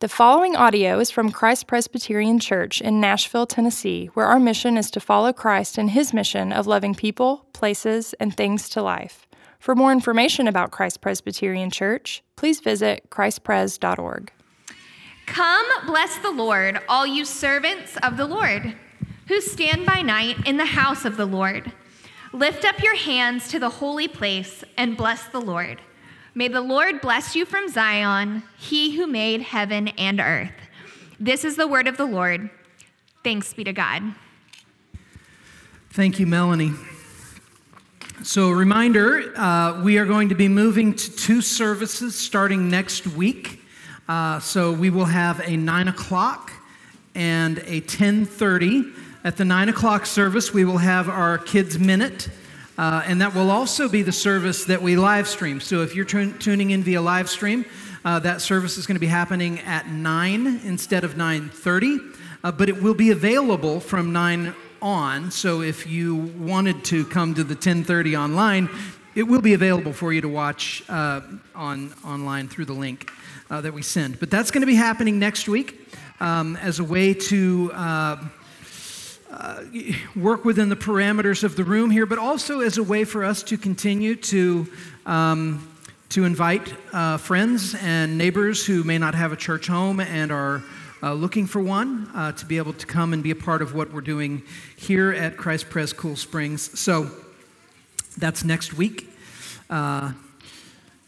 The following audio is from Christ Presbyterian Church in Nashville, Tennessee, where our mission is to follow Christ in his mission of loving people, places, and things to life. For more information about Christ Presbyterian Church, please visit christpres.org. Come, bless the Lord, all you servants of the Lord, who stand by night in the house of the Lord. Lift up your hands to the holy place and bless the Lord. May the Lord bless you from Zion, he who made heaven and earth. This is the word of the Lord. Thanks be to God. Thank you, Melanie. So, reminder uh, we are going to be moving to two services starting next week. Uh, so, we will have a 9 o'clock and a 1030. At the 9 o'clock service, we will have our Kids Minute. Uh, and that will also be the service that we live stream. So if you're tuning in via live stream, uh, that service is going to be happening at 9 instead of 9.30. Uh, but it will be available from 9 on. So if you wanted to come to the 10.30 online, it will be available for you to watch uh, on online through the link uh, that we send. But that's going to be happening next week um, as a way to uh, work within the parameters of the room here, but also as a way for us to continue to. Um, to invite uh, friends and neighbors who may not have a church home and are uh, looking for one uh, to be able to come and be a part of what we're doing here at Christ Pres Cool Springs. So that's next week. Uh,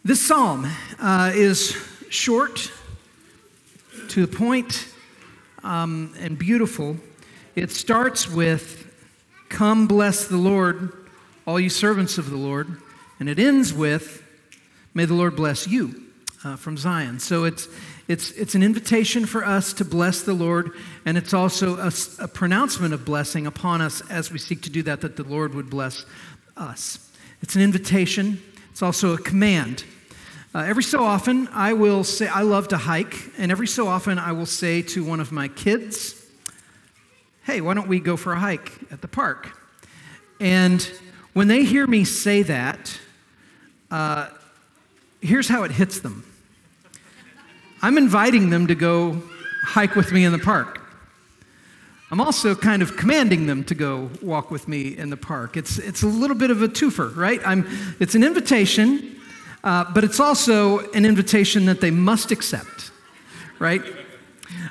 this psalm uh, is short, to the point, um, and beautiful. It starts with, Come bless the Lord, all you servants of the Lord. And it ends with, May the Lord bless you uh, from Zion. So it's, it's, it's an invitation for us to bless the Lord, and it's also a, a pronouncement of blessing upon us as we seek to do that, that the Lord would bless us. It's an invitation, it's also a command. Uh, every so often, I will say, I love to hike, and every so often, I will say to one of my kids, hey, why don't we go for a hike at the park? And when they hear me say that, uh, here's how it hits them I'm inviting them to go hike with me in the park. I'm also kind of commanding them to go walk with me in the park. It's, it's a little bit of a twofer, right? I'm, it's an invitation, uh, but it's also an invitation that they must accept, right?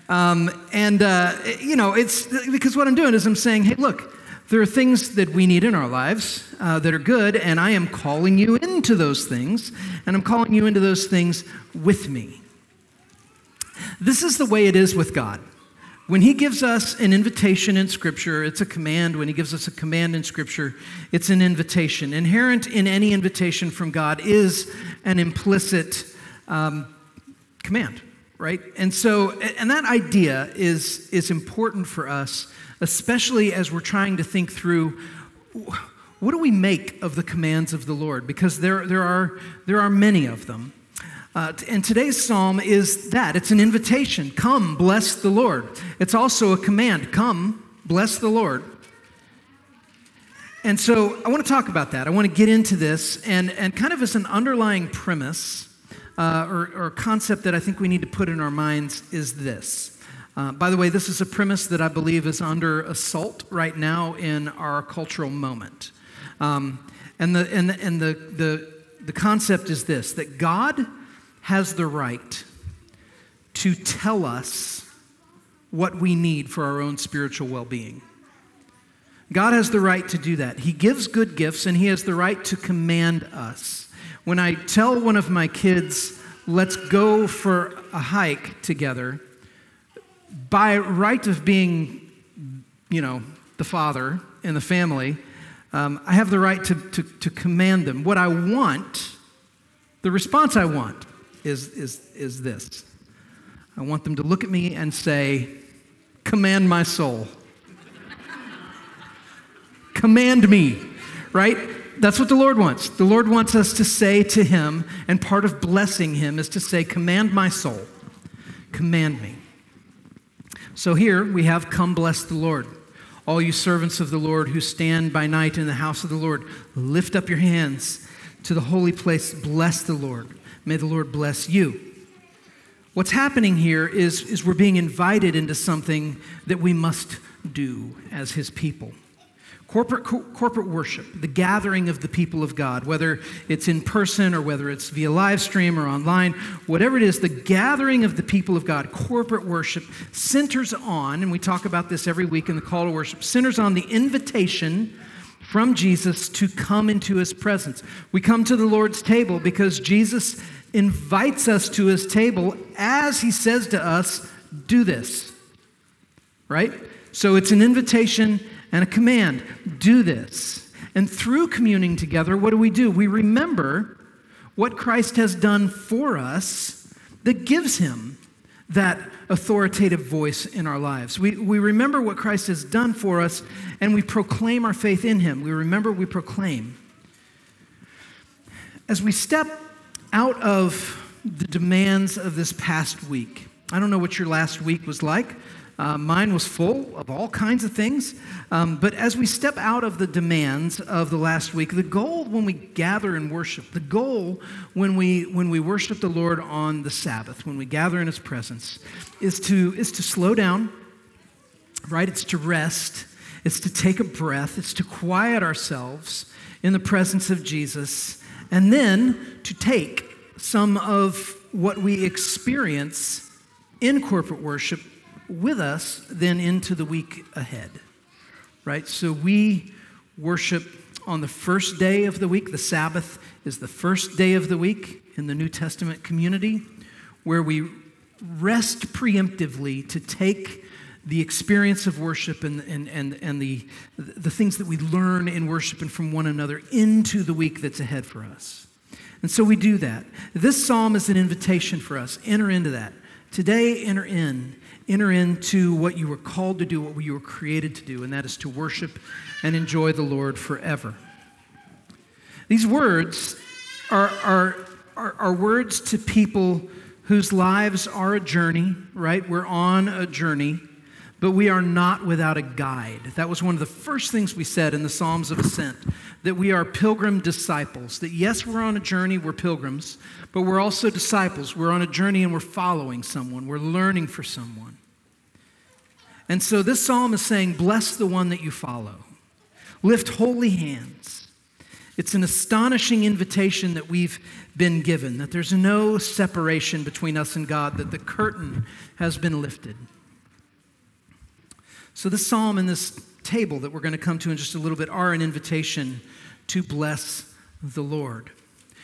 Um, and, uh, you know, it's because what I'm doing is I'm saying, hey, look, there are things that we need in our lives uh, that are good, and I am calling you into those things, and I'm calling you into those things with me. This is the way it is with God. When He gives us an invitation in Scripture, it's a command. When He gives us a command in Scripture, it's an invitation. Inherent in any invitation from God is an implicit um, command right? And so, and that idea is, is important for us, especially as we're trying to think through what do we make of the commands of the Lord? Because there, there, are, there are many of them. Uh, and today's psalm is that it's an invitation come, bless the Lord. It's also a command come, bless the Lord. And so I want to talk about that. I want to get into this and, and kind of as an underlying premise uh, or, or concept that I think we need to put in our minds is this. Uh, by the way, this is a premise that I believe is under assault right now in our cultural moment. Um, and the, and, the, and the, the, the concept is this that God has the right to tell us what we need for our own spiritual well being. God has the right to do that. He gives good gifts and He has the right to command us. When I tell one of my kids, let's go for a hike together, by right of being, you know, the father in the family, um, I have the right to, to, to command them. What I want, the response I want, is, is, is this I want them to look at me and say, Command my soul. command me, right? That's what the Lord wants. The Lord wants us to say to Him, and part of blessing Him is to say, Command my soul, command me. So here we have, Come bless the Lord. All you servants of the Lord who stand by night in the house of the Lord, lift up your hands to the holy place. Bless the Lord. May the Lord bless you. What's happening here is, is we're being invited into something that we must do as his people. Corporate, co- corporate worship, the gathering of the people of God, whether it's in person or whether it's via live stream or online, whatever it is, the gathering of the people of God, corporate worship, centers on, and we talk about this every week in the call to worship, centers on the invitation from Jesus to come into his presence. We come to the Lord's table because Jesus invites us to his table as he says to us, Do this. Right? So it's an invitation and a command do this. And through communing together, what do we do? We remember what Christ has done for us that gives him that authoritative voice in our lives. We, we remember what Christ has done for us and we proclaim our faith in him. We remember, we proclaim. As we step out of the demands of this past week, I don't know what your last week was like. Uh, mine was full of all kinds of things. Um, but as we step out of the demands of the last week, the goal when we gather and worship, the goal when we, when we worship the Lord on the Sabbath, when we gather in His presence, is to, is to slow down, right? It's to rest, it's to take a breath, it's to quiet ourselves in the presence of Jesus, and then to take some of what we experience in corporate worship with us then into the week ahead, right? So we worship on the first day of the week. The Sabbath is the first day of the week in the New Testament community where we rest preemptively to take the experience of worship and, and, and, and the, the things that we learn in worship and from one another into the week that's ahead for us. And so we do that. This psalm is an invitation for us. Enter into that. Today, enter in enter into what you were called to do, what you were created to do, and that is to worship and enjoy the Lord forever. These words are, are, are, are words to people whose lives are a journey, right? We're on a journey, but we are not without a guide. That was one of the first things we said in the Psalms of Ascent that we are pilgrim disciples. That yes, we're on a journey, we're pilgrims, but we're also disciples. We're on a journey and we're following someone, we're learning for someone. And so this psalm is saying, Bless the one that you follow, lift holy hands. It's an astonishing invitation that we've been given, that there's no separation between us and God, that the curtain has been lifted. So, this psalm and this table that we're going to come to in just a little bit are an invitation to bless the Lord.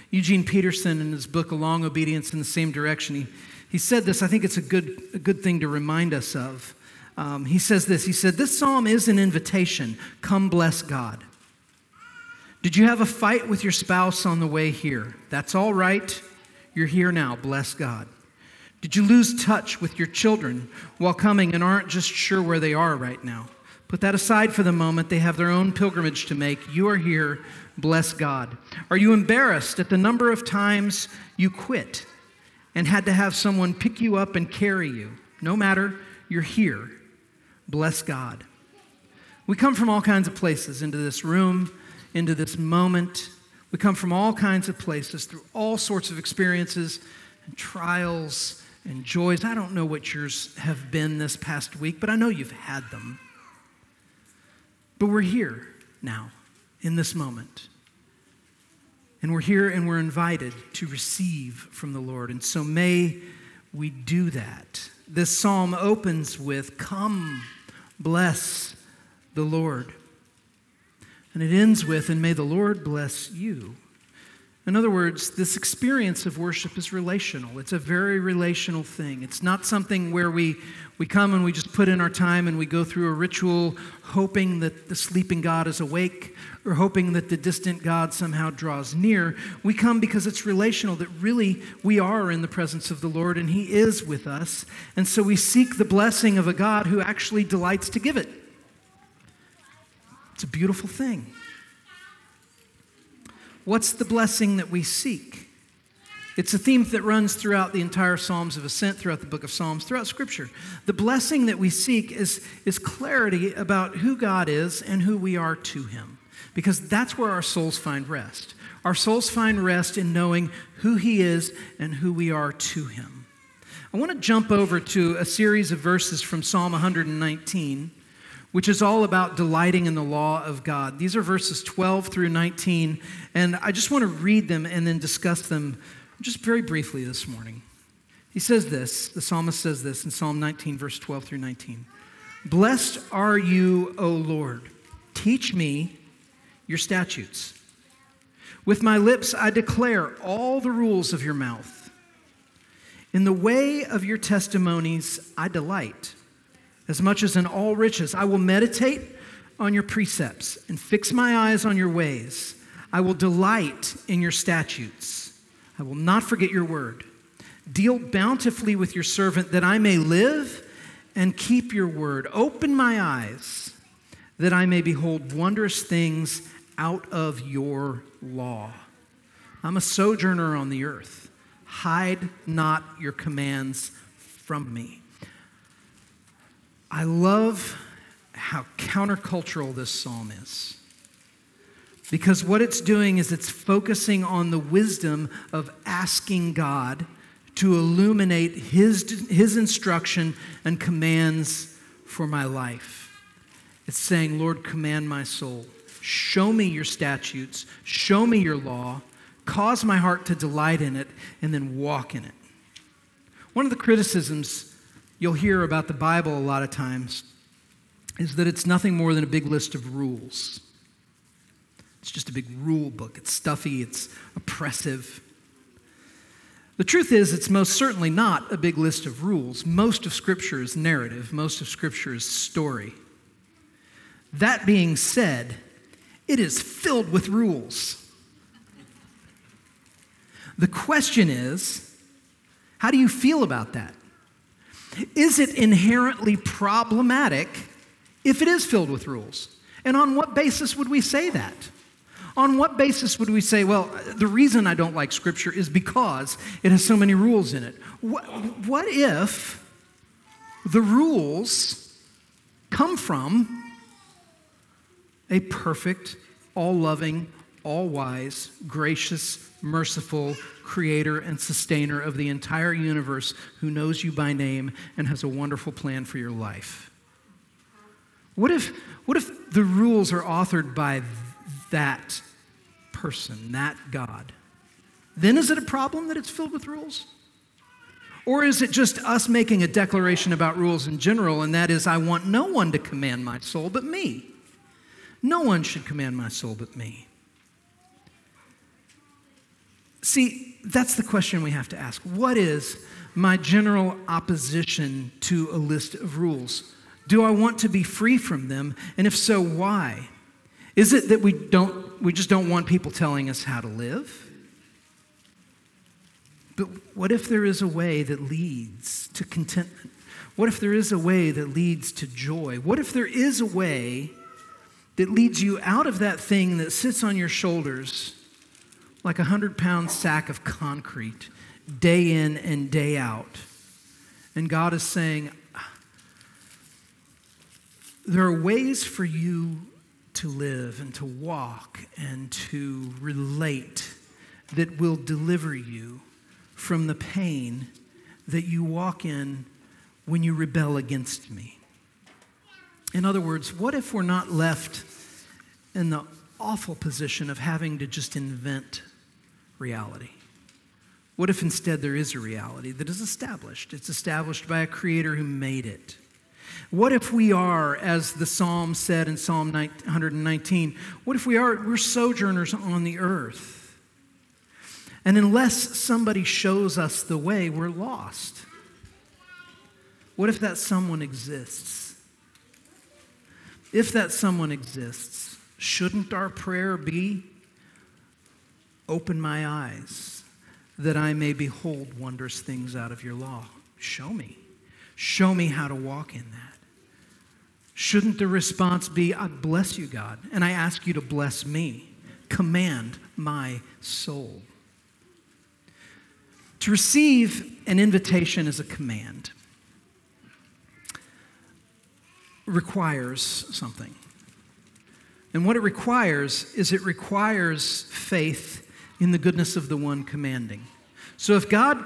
Eugene Peterson, in his book, A Long Obedience in the Same Direction, he, he said this. I think it's a good, a good thing to remind us of. Um, he says this He said, This psalm is an invitation. Come bless God. Did you have a fight with your spouse on the way here? That's all right. You're here now. Bless God. Did you lose touch with your children while coming and aren't just sure where they are right now? Put that aside for the moment. They have their own pilgrimage to make. You are here. Bless God. Are you embarrassed at the number of times you quit and had to have someone pick you up and carry you? No matter, you're here. Bless God. We come from all kinds of places into this room, into this moment. We come from all kinds of places through all sorts of experiences and trials and joys. I don't know what yours have been this past week, but I know you've had them. But we're here now in this moment. And we're here and we're invited to receive from the Lord. And so may we do that. This psalm opens with, Come, bless the Lord. And it ends with, And may the Lord bless you. In other words, this experience of worship is relational. It's a very relational thing. It's not something where we, we come and we just put in our time and we go through a ritual hoping that the sleeping God is awake or hoping that the distant God somehow draws near. We come because it's relational, that really we are in the presence of the Lord and He is with us. And so we seek the blessing of a God who actually delights to give it. It's a beautiful thing. What's the blessing that we seek? It's a theme that runs throughout the entire Psalms of Ascent, throughout the book of Psalms, throughout Scripture. The blessing that we seek is, is clarity about who God is and who we are to Him, because that's where our souls find rest. Our souls find rest in knowing who He is and who we are to Him. I want to jump over to a series of verses from Psalm 119, which is all about delighting in the law of God. These are verses 12 through 19, and I just want to read them and then discuss them just very briefly this morning. He says this, the psalmist says this in Psalm 19, verse 12 through 19. Blessed are you, O Lord. Teach me your statutes. With my lips I declare all the rules of your mouth. In the way of your testimonies I delight, as much as in all riches. I will meditate on your precepts and fix my eyes on your ways. I will delight in your statutes. I will not forget your word. Deal bountifully with your servant that I may live and keep your word. Open my eyes that I may behold wondrous things out of your law. I'm a sojourner on the earth. Hide not your commands from me. I love how countercultural this psalm is. Because what it's doing is it's focusing on the wisdom of asking God to illuminate his, his instruction and commands for my life. It's saying, Lord, command my soul. Show me your statutes. Show me your law. Cause my heart to delight in it and then walk in it. One of the criticisms you'll hear about the Bible a lot of times is that it's nothing more than a big list of rules. It's just a big rule book. It's stuffy, it's oppressive. The truth is, it's most certainly not a big list of rules. Most of Scripture is narrative, most of Scripture is story. That being said, it is filled with rules. The question is, how do you feel about that? Is it inherently problematic if it is filled with rules? And on what basis would we say that? On what basis would we say, well, the reason I don't like Scripture is because it has so many rules in it? What, what if the rules come from a perfect, all loving, all wise, gracious, merciful creator and sustainer of the entire universe who knows you by name and has a wonderful plan for your life? What if, what if the rules are authored by that person, that God, then is it a problem that it's filled with rules? Or is it just us making a declaration about rules in general, and that is, I want no one to command my soul but me? No one should command my soul but me. See, that's the question we have to ask. What is my general opposition to a list of rules? Do I want to be free from them? And if so, why? Is it that we don't we just don't want people telling us how to live? But what if there is a way that leads to contentment? What if there is a way that leads to joy? What if there is a way that leads you out of that thing that sits on your shoulders like a hundred pound sack of concrete day in and day out? And God is saying, there are ways for you to live and to walk and to relate that will deliver you from the pain that you walk in when you rebel against me. In other words, what if we're not left in the awful position of having to just invent reality? What if instead there is a reality that is established? It's established by a creator who made it. What if we are, as the psalm said in Psalm 119, what if we are, we're sojourners on the earth? And unless somebody shows us the way, we're lost. What if that someone exists? If that someone exists, shouldn't our prayer be, Open my eyes that I may behold wondrous things out of your law? Show me. Show me how to walk in that. Shouldn't the response be, I bless you, God, and I ask you to bless me? Command my soul. To receive an invitation is a command, requires something. And what it requires is it requires faith in the goodness of the one commanding. So if God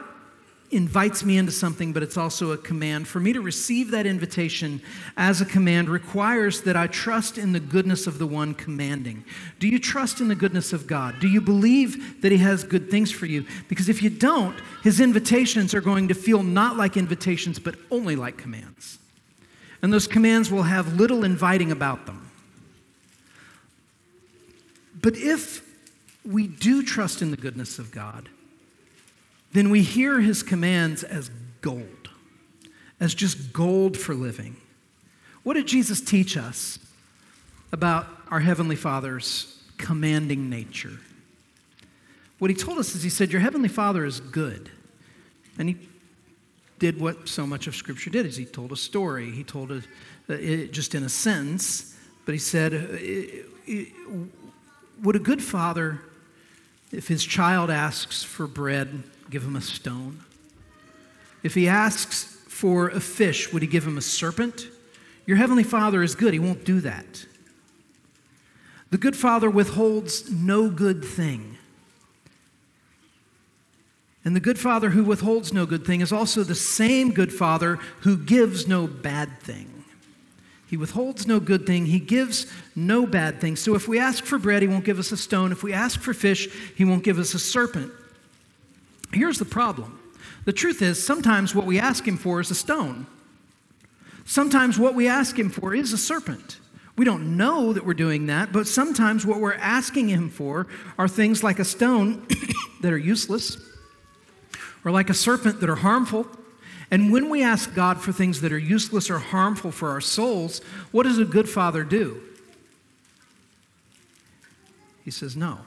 invites me into something, but it's also a command. For me to receive that invitation as a command requires that I trust in the goodness of the one commanding. Do you trust in the goodness of God? Do you believe that He has good things for you? Because if you don't, His invitations are going to feel not like invitations, but only like commands. And those commands will have little inviting about them. But if we do trust in the goodness of God, then we hear his commands as gold, as just gold for living. What did Jesus teach us about our Heavenly Father's commanding nature? What he told us is he said, Your Heavenly Father is good. And he did what so much of Scripture did, is he told a story. He told it, uh, it just in a sentence, but he said, uh, Would a good father, if his child asks for bread, give him a stone? If he asks for a fish, would he give him a serpent? Your heavenly Father is good, he won't do that. The good Father withholds no good thing. And the good Father who withholds no good thing is also the same good Father who gives no bad thing. He withholds no good thing. He gives no bad thing. So if we ask for bread, he won't give us a stone. If we ask for fish, he won't give us a serpent. Here's the problem the truth is, sometimes what we ask him for is a stone. Sometimes what we ask him for is a serpent. We don't know that we're doing that, but sometimes what we're asking him for are things like a stone that are useless or like a serpent that are harmful. And when we ask God for things that are useless or harmful for our souls, what does a good father do? He says, No.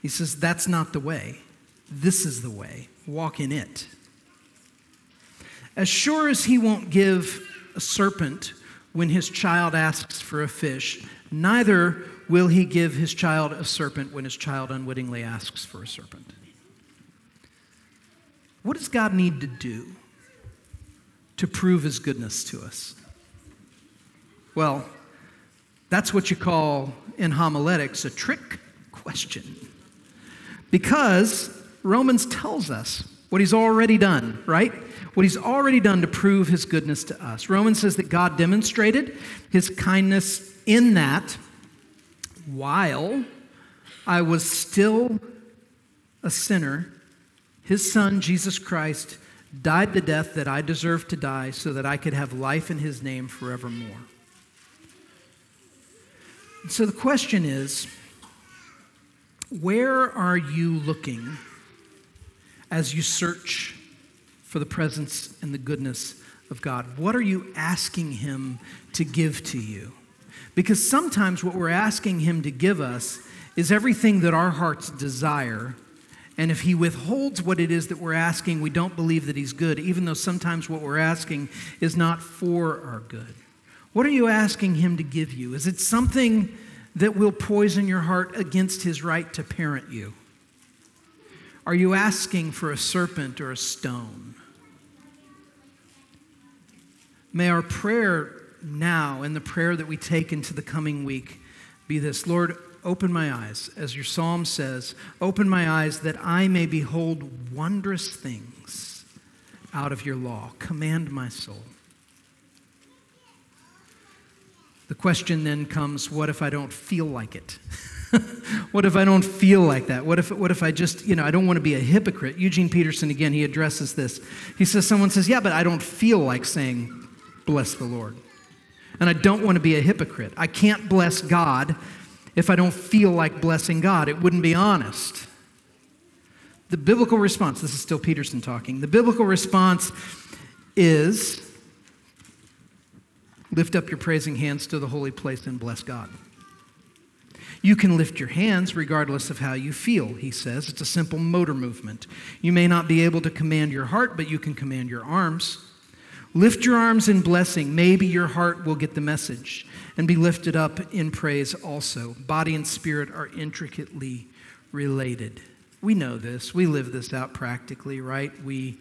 He says, That's not the way. This is the way. Walk in it. As sure as he won't give a serpent when his child asks for a fish, neither will he give his child a serpent when his child unwittingly asks for a serpent. What does God need to do to prove his goodness to us? Well, that's what you call in homiletics a trick question. Because Romans tells us what he's already done, right? What he's already done to prove his goodness to us. Romans says that God demonstrated his kindness in that while I was still a sinner, his son, Jesus Christ, died the death that I deserved to die so that I could have life in his name forevermore. So the question is, where are you looking as you search for the presence and the goodness of God? What are you asking Him to give to you? Because sometimes what we're asking Him to give us is everything that our hearts desire. And if He withholds what it is that we're asking, we don't believe that He's good, even though sometimes what we're asking is not for our good. What are you asking Him to give you? Is it something that will poison your heart against his right to parent you? Are you asking for a serpent or a stone? May our prayer now and the prayer that we take into the coming week be this Lord, open my eyes, as your psalm says, open my eyes that I may behold wondrous things out of your law. Command my soul. The question then comes what if I don't feel like it? what if I don't feel like that? What if, what if I just, you know, I don't want to be a hypocrite? Eugene Peterson, again, he addresses this. He says, Someone says, Yeah, but I don't feel like saying, Bless the Lord. And I don't want to be a hypocrite. I can't bless God if I don't feel like blessing God. It wouldn't be honest. The biblical response, this is still Peterson talking, the biblical response is Lift up your praising hands to the holy place and bless God. You can lift your hands regardless of how you feel, he says. It's a simple motor movement. You may not be able to command your heart, but you can command your arms. Lift your arms in blessing. Maybe your heart will get the message and be lifted up in praise also. Body and spirit are intricately related. We know this. We live this out practically, right? We,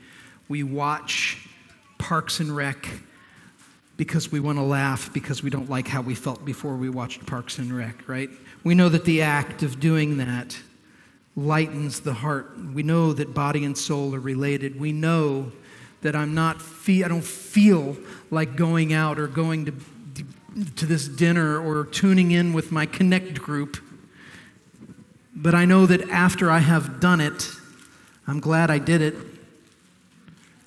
we watch Parks and Rec because we want to laugh because we don't like how we felt before we watched Parks and Rec, right? We know that the act of doing that lightens the heart. We know that body and soul are related. We know that I'm not fe- I don't feel like going out or going to to this dinner or tuning in with my connect group. But I know that after I have done it, I'm glad I did it.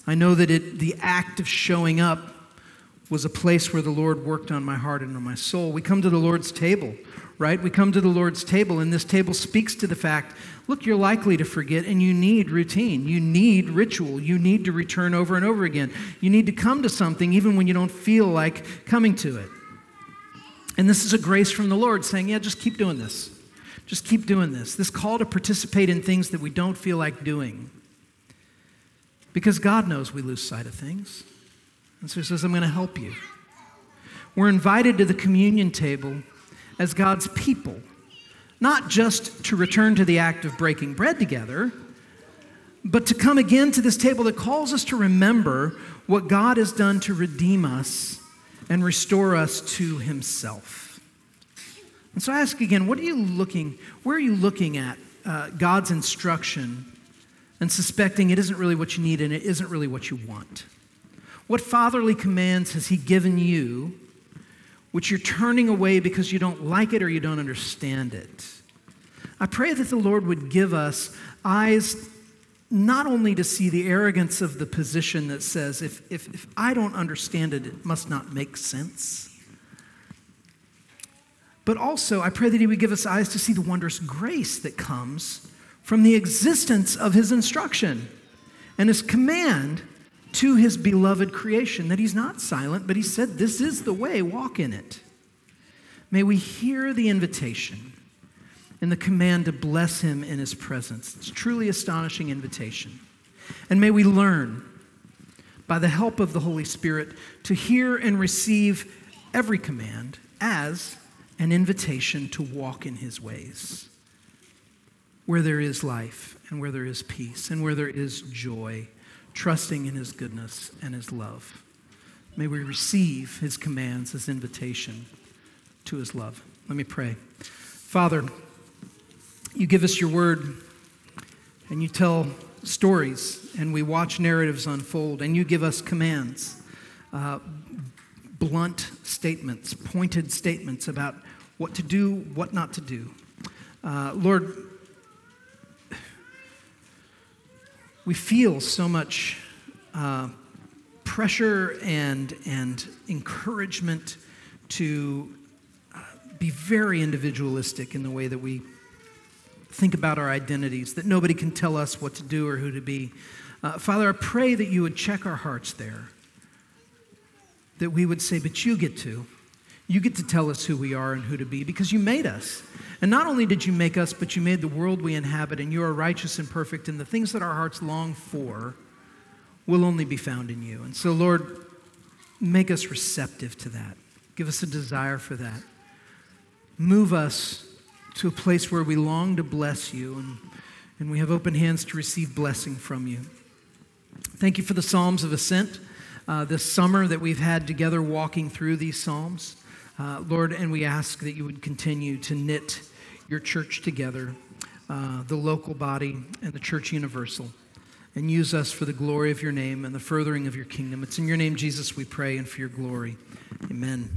I know that it, the act of showing up was a place where the Lord worked on my heart and on my soul. We come to the Lord's table, right? We come to the Lord's table, and this table speaks to the fact look, you're likely to forget, and you need routine. You need ritual. You need to return over and over again. You need to come to something even when you don't feel like coming to it. And this is a grace from the Lord saying, yeah, just keep doing this. Just keep doing this. This call to participate in things that we don't feel like doing. Because God knows we lose sight of things. And so He says, I'm going to help you. We're invited to the communion table as God's people, not just to return to the act of breaking bread together, but to come again to this table that calls us to remember what God has done to redeem us and restore us to himself. And so I ask again, what are you looking, where are you looking at uh, God's instruction and suspecting it isn't really what you need and it isn't really what you want? What fatherly commands has he given you which you're turning away because you don't like it or you don't understand it? I pray that the Lord would give us eyes not only to see the arrogance of the position that says, if, if, if I don't understand it, it must not make sense. But also, I pray that He would give us eyes to see the wondrous grace that comes from the existence of His instruction and His command to His beloved creation. That He's not silent, but He said, This is the way, walk in it. May we hear the invitation and the command to bless him in his presence. It's truly astonishing invitation. And may we learn, by the help of the Holy Spirit, to hear and receive every command as an invitation to walk in his ways, where there is life and where there is peace and where there is joy, trusting in his goodness and his love. May we receive his commands his invitation to his love. Let me pray. Father, you give us your word and you tell stories and we watch narratives unfold and you give us commands, uh, blunt statements, pointed statements about what to do, what not to do. Uh, Lord, we feel so much uh, pressure and, and encouragement to uh, be very individualistic in the way that we think about our identities, that nobody can tell us what to do or who to be. Uh, Father, I pray that you would check our hearts there. That we would say, but you get to. You get to tell us who we are and who to be because you made us. And not only did you make us, but you made the world we inhabit, and you are righteous and perfect, and the things that our hearts long for will only be found in you. And so, Lord, make us receptive to that. Give us a desire for that. Move us to a place where we long to bless you and, and we have open hands to receive blessing from you. Thank you for the Psalms of Ascent uh, this summer that we've had together walking through these Psalms. Uh, Lord, and we ask that you would continue to knit your church together, uh, the local body and the church universal, and use us for the glory of your name and the furthering of your kingdom. It's in your name, Jesus, we pray, and for your glory. Amen.